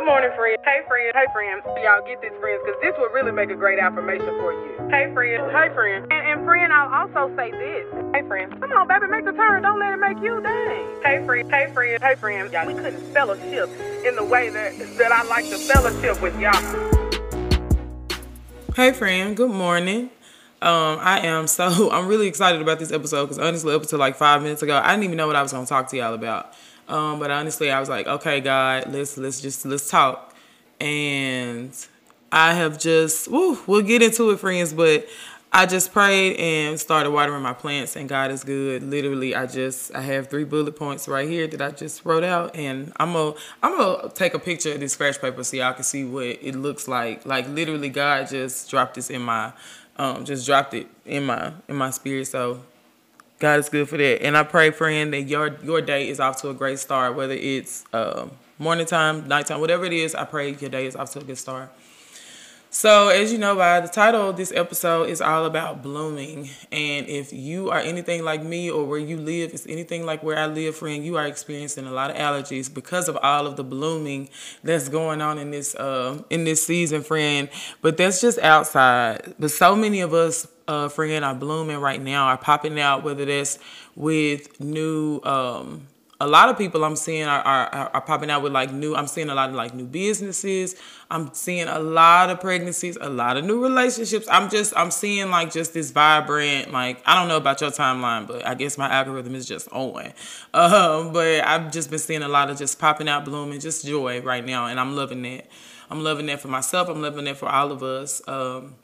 Good morning, friend. Hey, friend. Hey, friend. Y'all get this, friends, because this will really make a great affirmation for you. Hey, friend. Hey, friend. And, and friend, I'll also say this. Hey, friend. Come on, baby, make the turn. Don't let it make you dang. Hey, friend. Hey, friend. Hey, friend. Y'all, we couldn't fellowship in the way that, that I like to fellowship with y'all. Hey, friend. Good morning. Um, I am so I'm really excited about this episode because honestly, up until like five minutes ago, I didn't even know what I was gonna talk to y'all about. Um, but honestly, I was like, okay, God, let's let's just let's talk. And I have just, woo, we'll get into it, friends. But I just prayed and started watering my plants, and God is good. Literally, I just I have three bullet points right here that I just wrote out, and I'm gonna I'm gonna take a picture of this scratch paper so y'all can see what it looks like. Like literally, God just dropped this in my um, just dropped it in my in my spirit. So God is good for that. And I pray, friend, that your your day is off to a great start. Whether it's um, morning time, nighttime, whatever it is, I pray your day is off to a good start. So, as you know by the title this episode is all about blooming. And if you are anything like me or where you live is anything like where I live, friend, you are experiencing a lot of allergies because of all of the blooming that's going on in this uh, in this season, friend. But that's just outside. But so many of us, uh, friend, are blooming right now, are popping out, whether that's with new um, a lot of people I'm seeing are, are, are popping out with like new. I'm seeing a lot of like new businesses. I'm seeing a lot of pregnancies, a lot of new relationships. I'm just I'm seeing like just this vibrant like I don't know about your timeline, but I guess my algorithm is just on. Um, but I've just been seeing a lot of just popping out, blooming, just joy right now, and I'm loving that. I'm loving that for myself. I'm loving that for all of us. Um,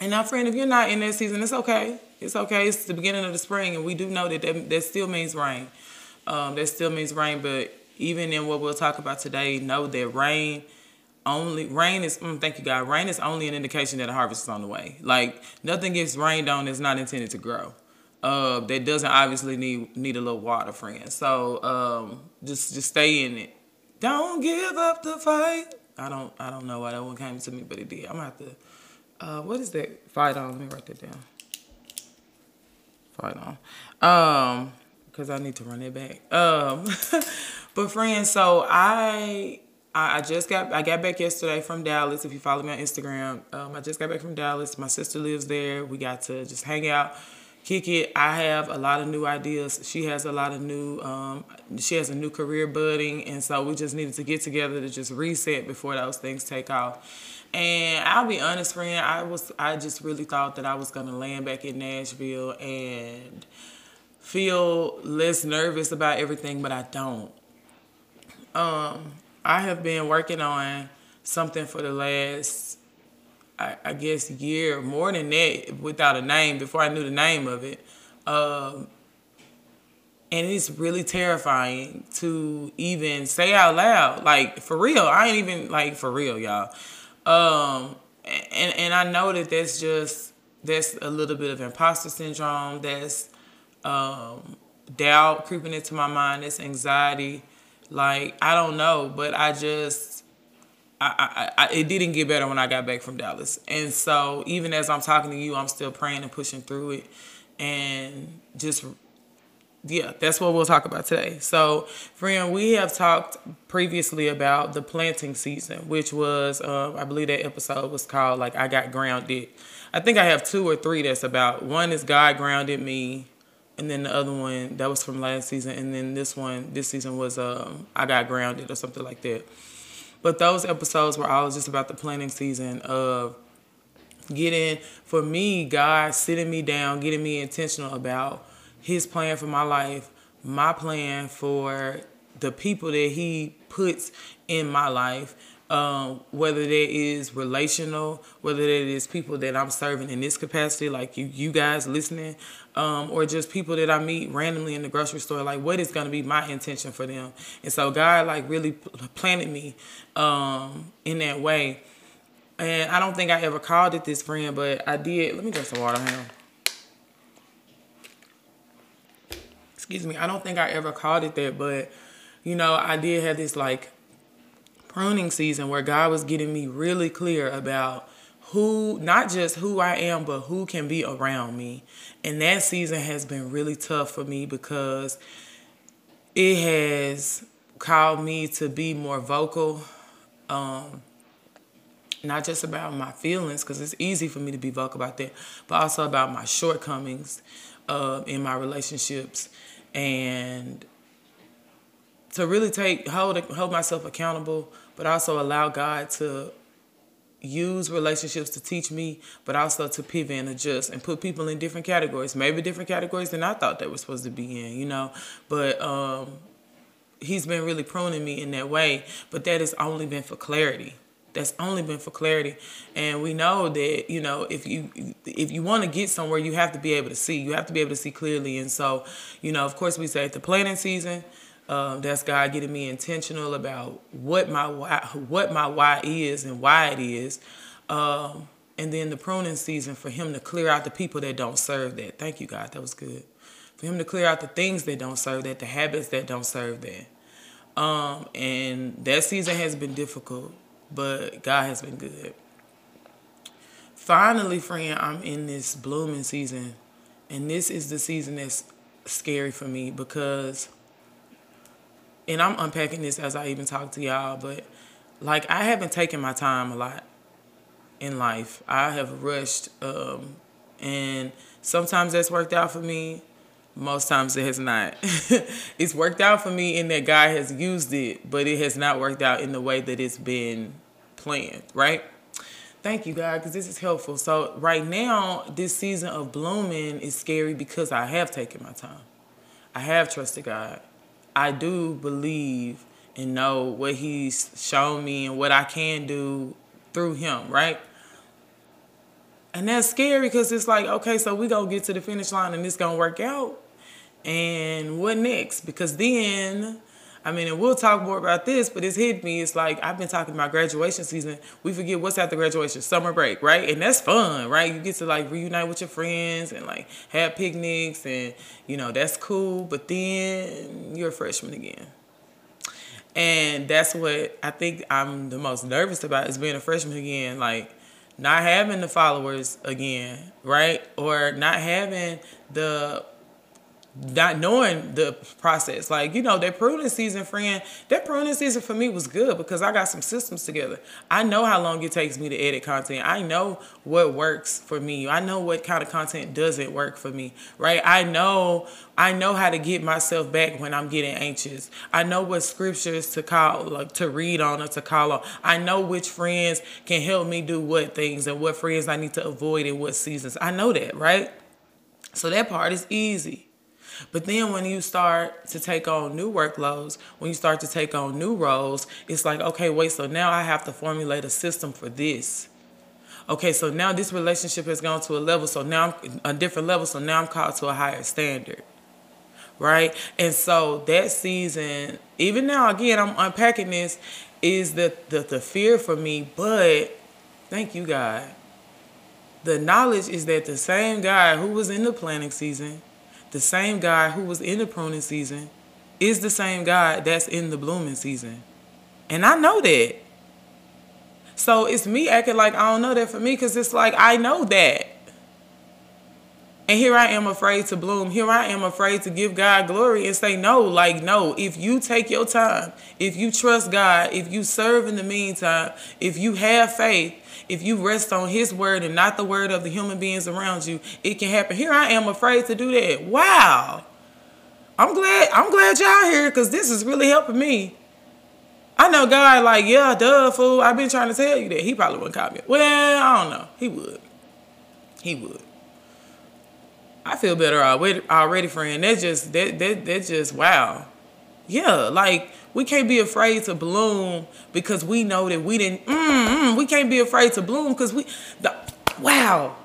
and now, friend, if you're not in that season, it's okay. It's okay. It's the beginning of the spring, and we do know that that, that still means rain. Um, that still means rain, but even in what we'll talk about today, know that rain only rain is mm, thank you God. Rain is only an indication that a harvest is on the way. Like nothing gets rained on is not intended to grow. Uh, that doesn't obviously need need a little water, friend. So um, just just stay in it. Don't give up the fight. I don't I don't know why that one came to me, but it did. I'm gonna have to. Uh, what is that? Fight on. Let me write that down. Fight on. Um because I need to run it back. Um, but friends, so I I just got I got back yesterday from Dallas. If you follow me on Instagram, um, I just got back from Dallas. My sister lives there. We got to just hang out, kick it. I have a lot of new ideas. She has a lot of new. Um, she has a new career budding, and so we just needed to get together to just reset before those things take off. And I'll be honest, friend, I was I just really thought that I was gonna land back in Nashville and feel less nervous about everything, but I don't. Um, I have been working on something for the last, I, I guess, year, more than that, without a name, before I knew the name of it. Um, and it's really terrifying to even say out loud, like for real. I ain't even like for real, y'all. Um, and and I know that that's just that's a little bit of imposter syndrome. That's um, doubt creeping into my mind, this anxiety. Like, I don't know, but I just, I, I, I, it didn't get better when I got back from Dallas. And so, even as I'm talking to you, I'm still praying and pushing through it. And just, yeah, that's what we'll talk about today. So, friend, we have talked previously about the planting season, which was, uh, I believe that episode was called, like, I Got Grounded. I think I have two or three that's about. One is God grounded me and then the other one that was from last season, and then this one this season was um, I got grounded or something like that. But those episodes were all just about the planning season of getting for me, God sitting me down, getting me intentional about His plan for my life, my plan for the people that He puts in my life um, whether that is relational, whether that is people that I'm serving in this capacity, like you, you guys listening, um, or just people that I meet randomly in the grocery store, like what is going to be my intention for them. And so God like really planted me um, in that way. And I don't think I ever called it this friend, but I did. Let me drink some water. Hang Excuse me. I don't think I ever called it that, but you know, I did have this like pruning season where God was getting me really clear about who, not just who I am, but who can be around me. And that season has been really tough for me because it has called me to be more vocal Um, not just about my feelings, because it's easy for me to be vocal about that, but also about my shortcomings uh, in my relationships and to really take hold hold myself accountable, but also allow God to use relationships to teach me, but also to pivot and adjust and put people in different categories, maybe different categories than I thought they were supposed to be in, you know. But um, he's been really pruning me in that way, but that has only been for clarity. That's only been for clarity, and we know that you know if you if you want to get somewhere, you have to be able to see. You have to be able to see clearly, and so you know, of course, we say at the planting season. Um, that's God getting me intentional about what my why, what my why is and why it is. Um, and then the pruning season for him to clear out the people that don't serve that. Thank you, God. That was good. For him to clear out the things that don't serve that, the habits that don't serve that. Um, and that season has been difficult, but God has been good. Finally, friend, I'm in this blooming season. And this is the season that's scary for me because and I'm unpacking this as I even talk to y'all, but like I haven't taken my time a lot in life. I have rushed, um, and sometimes that's worked out for me. Most times it has not. it's worked out for me in that God has used it, but it has not worked out in the way that it's been planned, right? Thank you, God, because this is helpful. So, right now, this season of blooming is scary because I have taken my time. I have trusted God. I do believe and know what he's shown me and what I can do through him, right? And that's scary because it's like, okay, so we gonna get to the finish line and it's gonna work out. And what next? Because then I mean, and we'll talk more about this, but it's hit me. It's like I've been talking about graduation season. We forget what's after graduation, summer break, right? And that's fun, right? You get to like reunite with your friends and like have picnics, and you know that's cool. But then you're a freshman again, and that's what I think I'm the most nervous about is being a freshman again, like not having the followers again, right? Or not having the not knowing the process. Like, you know, that pruning season, friend, that pruning season for me was good because I got some systems together. I know how long it takes me to edit content. I know what works for me. I know what kind of content doesn't work for me, right? I know I know how to get myself back when I'm getting anxious. I know what scriptures to call like to read on or to call on. I know which friends can help me do what things and what friends I need to avoid in what seasons. I know that, right? So that part is easy. But then when you start to take on new workloads, when you start to take on new roles, it's like, okay, wait, so now I have to formulate a system for this. Okay, so now this relationship has gone to a level, so now I'm a different level, so now I'm called to a higher standard. Right? And so that season, even now again, I'm unpacking this, is the the, the fear for me, but thank you, God. The knowledge is that the same guy who was in the planning season the same guy who was in the pruning season is the same guy that's in the blooming season. And I know that. So it's me acting like I don't know that for me because it's like I know that. And here I am afraid to bloom. Here I am afraid to give God glory and say, no, like, no. If you take your time, if you trust God, if you serve in the meantime, if you have faith, if you rest on his word and not the word of the human beings around you, it can happen. Here I am afraid to do that. Wow. I'm glad I'm glad y'all here because this is really helping me. I know God like, yeah, duh, fool. I've been trying to tell you that. He probably wouldn't call me. Well, I don't know. He would. He would. I feel better already, already, friend. That's just that that that's just wow. Yeah, like we can't be afraid to bloom because we know that we didn't. Mm, mm, we can't be afraid to bloom because we. The, wow,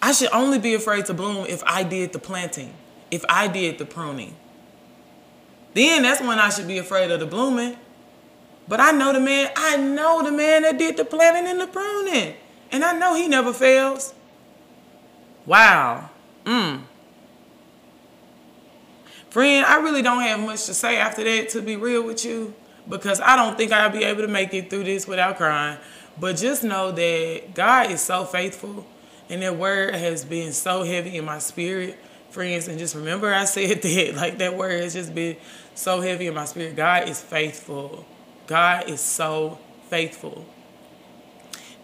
I should only be afraid to bloom if I did the planting, if I did the pruning. Then that's when I should be afraid of the blooming. But I know the man. I know the man that did the planting and the pruning, and I know he never fails. Wow. Mm. Friend, I really don't have much to say after that, to be real with you, because I don't think I'll be able to make it through this without crying. But just know that God is so faithful, and that word has been so heavy in my spirit, friends. And just remember, I said that, like that word has just been so heavy in my spirit. God is faithful. God is so faithful.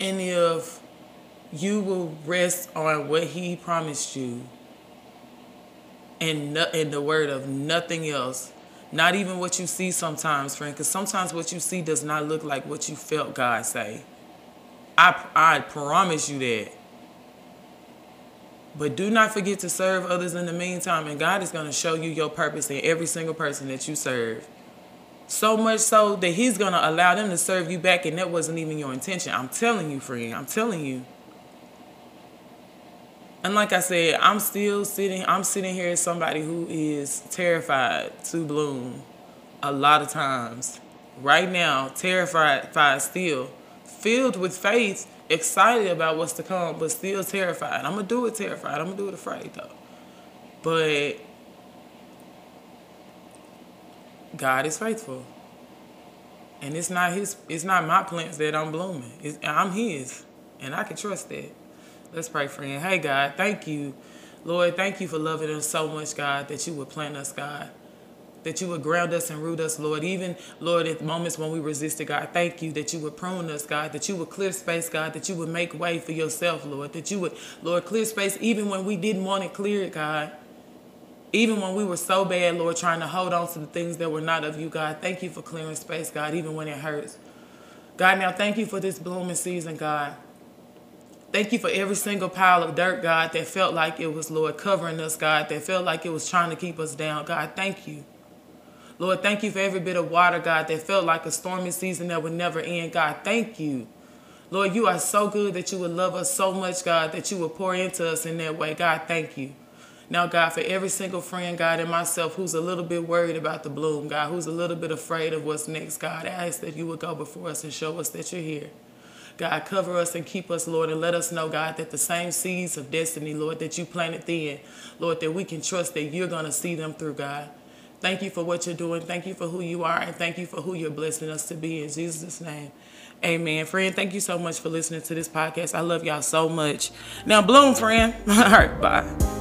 And if you will rest on what he promised you and, and the word of nothing else, not even what you see sometimes, friend, because sometimes what you see does not look like what you felt God say. I, I promise you that. But do not forget to serve others in the meantime, and God is going to show you your purpose in every single person that you serve. So much so that He's going to allow them to serve you back, and that wasn't even your intention. I'm telling you, friend. I'm telling you. And like I said, I'm still sitting, I'm sitting here as somebody who is terrified to bloom a lot of times. Right now, terrified still, filled with faith excited about what's to come, but still terrified. I'm gonna do it terrified. I'm gonna do it afraid though. But God is faithful. And it's not his it's not my plants that I'm blooming. It's, I'm his. And I can trust that. Let's pray, friend. Hey God, thank you. Lord, thank you for loving us so much, God, that you would plant us, God that you would ground us and root us, Lord. Even, Lord, at moments when we resisted, God, thank you that you would prune us, God, that you would clear space, God, that you would make way for yourself, Lord, that you would, Lord, clear space even when we didn't want it cleared, God. Even when we were so bad, Lord, trying to hold on to the things that were not of you, God. Thank you for clearing space, God, even when it hurts. God, now thank you for this blooming season, God. Thank you for every single pile of dirt, God, that felt like it was, Lord, covering us, God, that felt like it was trying to keep us down. God, thank you. Lord, thank you for every bit of water, God, that felt like a stormy season that would never end. God, thank you. Lord, you are so good that you would love us so much, God, that you would pour into us in that way. God, thank you. Now, God, for every single friend, God, and myself who's a little bit worried about the bloom, God, who's a little bit afraid of what's next, God, I ask that you would go before us and show us that you're here. God, cover us and keep us, Lord, and let us know, God, that the same seeds of destiny, Lord, that you planted then, Lord, that we can trust that you're going to see them through, God. Thank you for what you're doing. Thank you for who you are. And thank you for who you're blessing us to be. In Jesus' name. Amen. Friend, thank you so much for listening to this podcast. I love y'all so much. Now, Bloom, friend. All right, bye.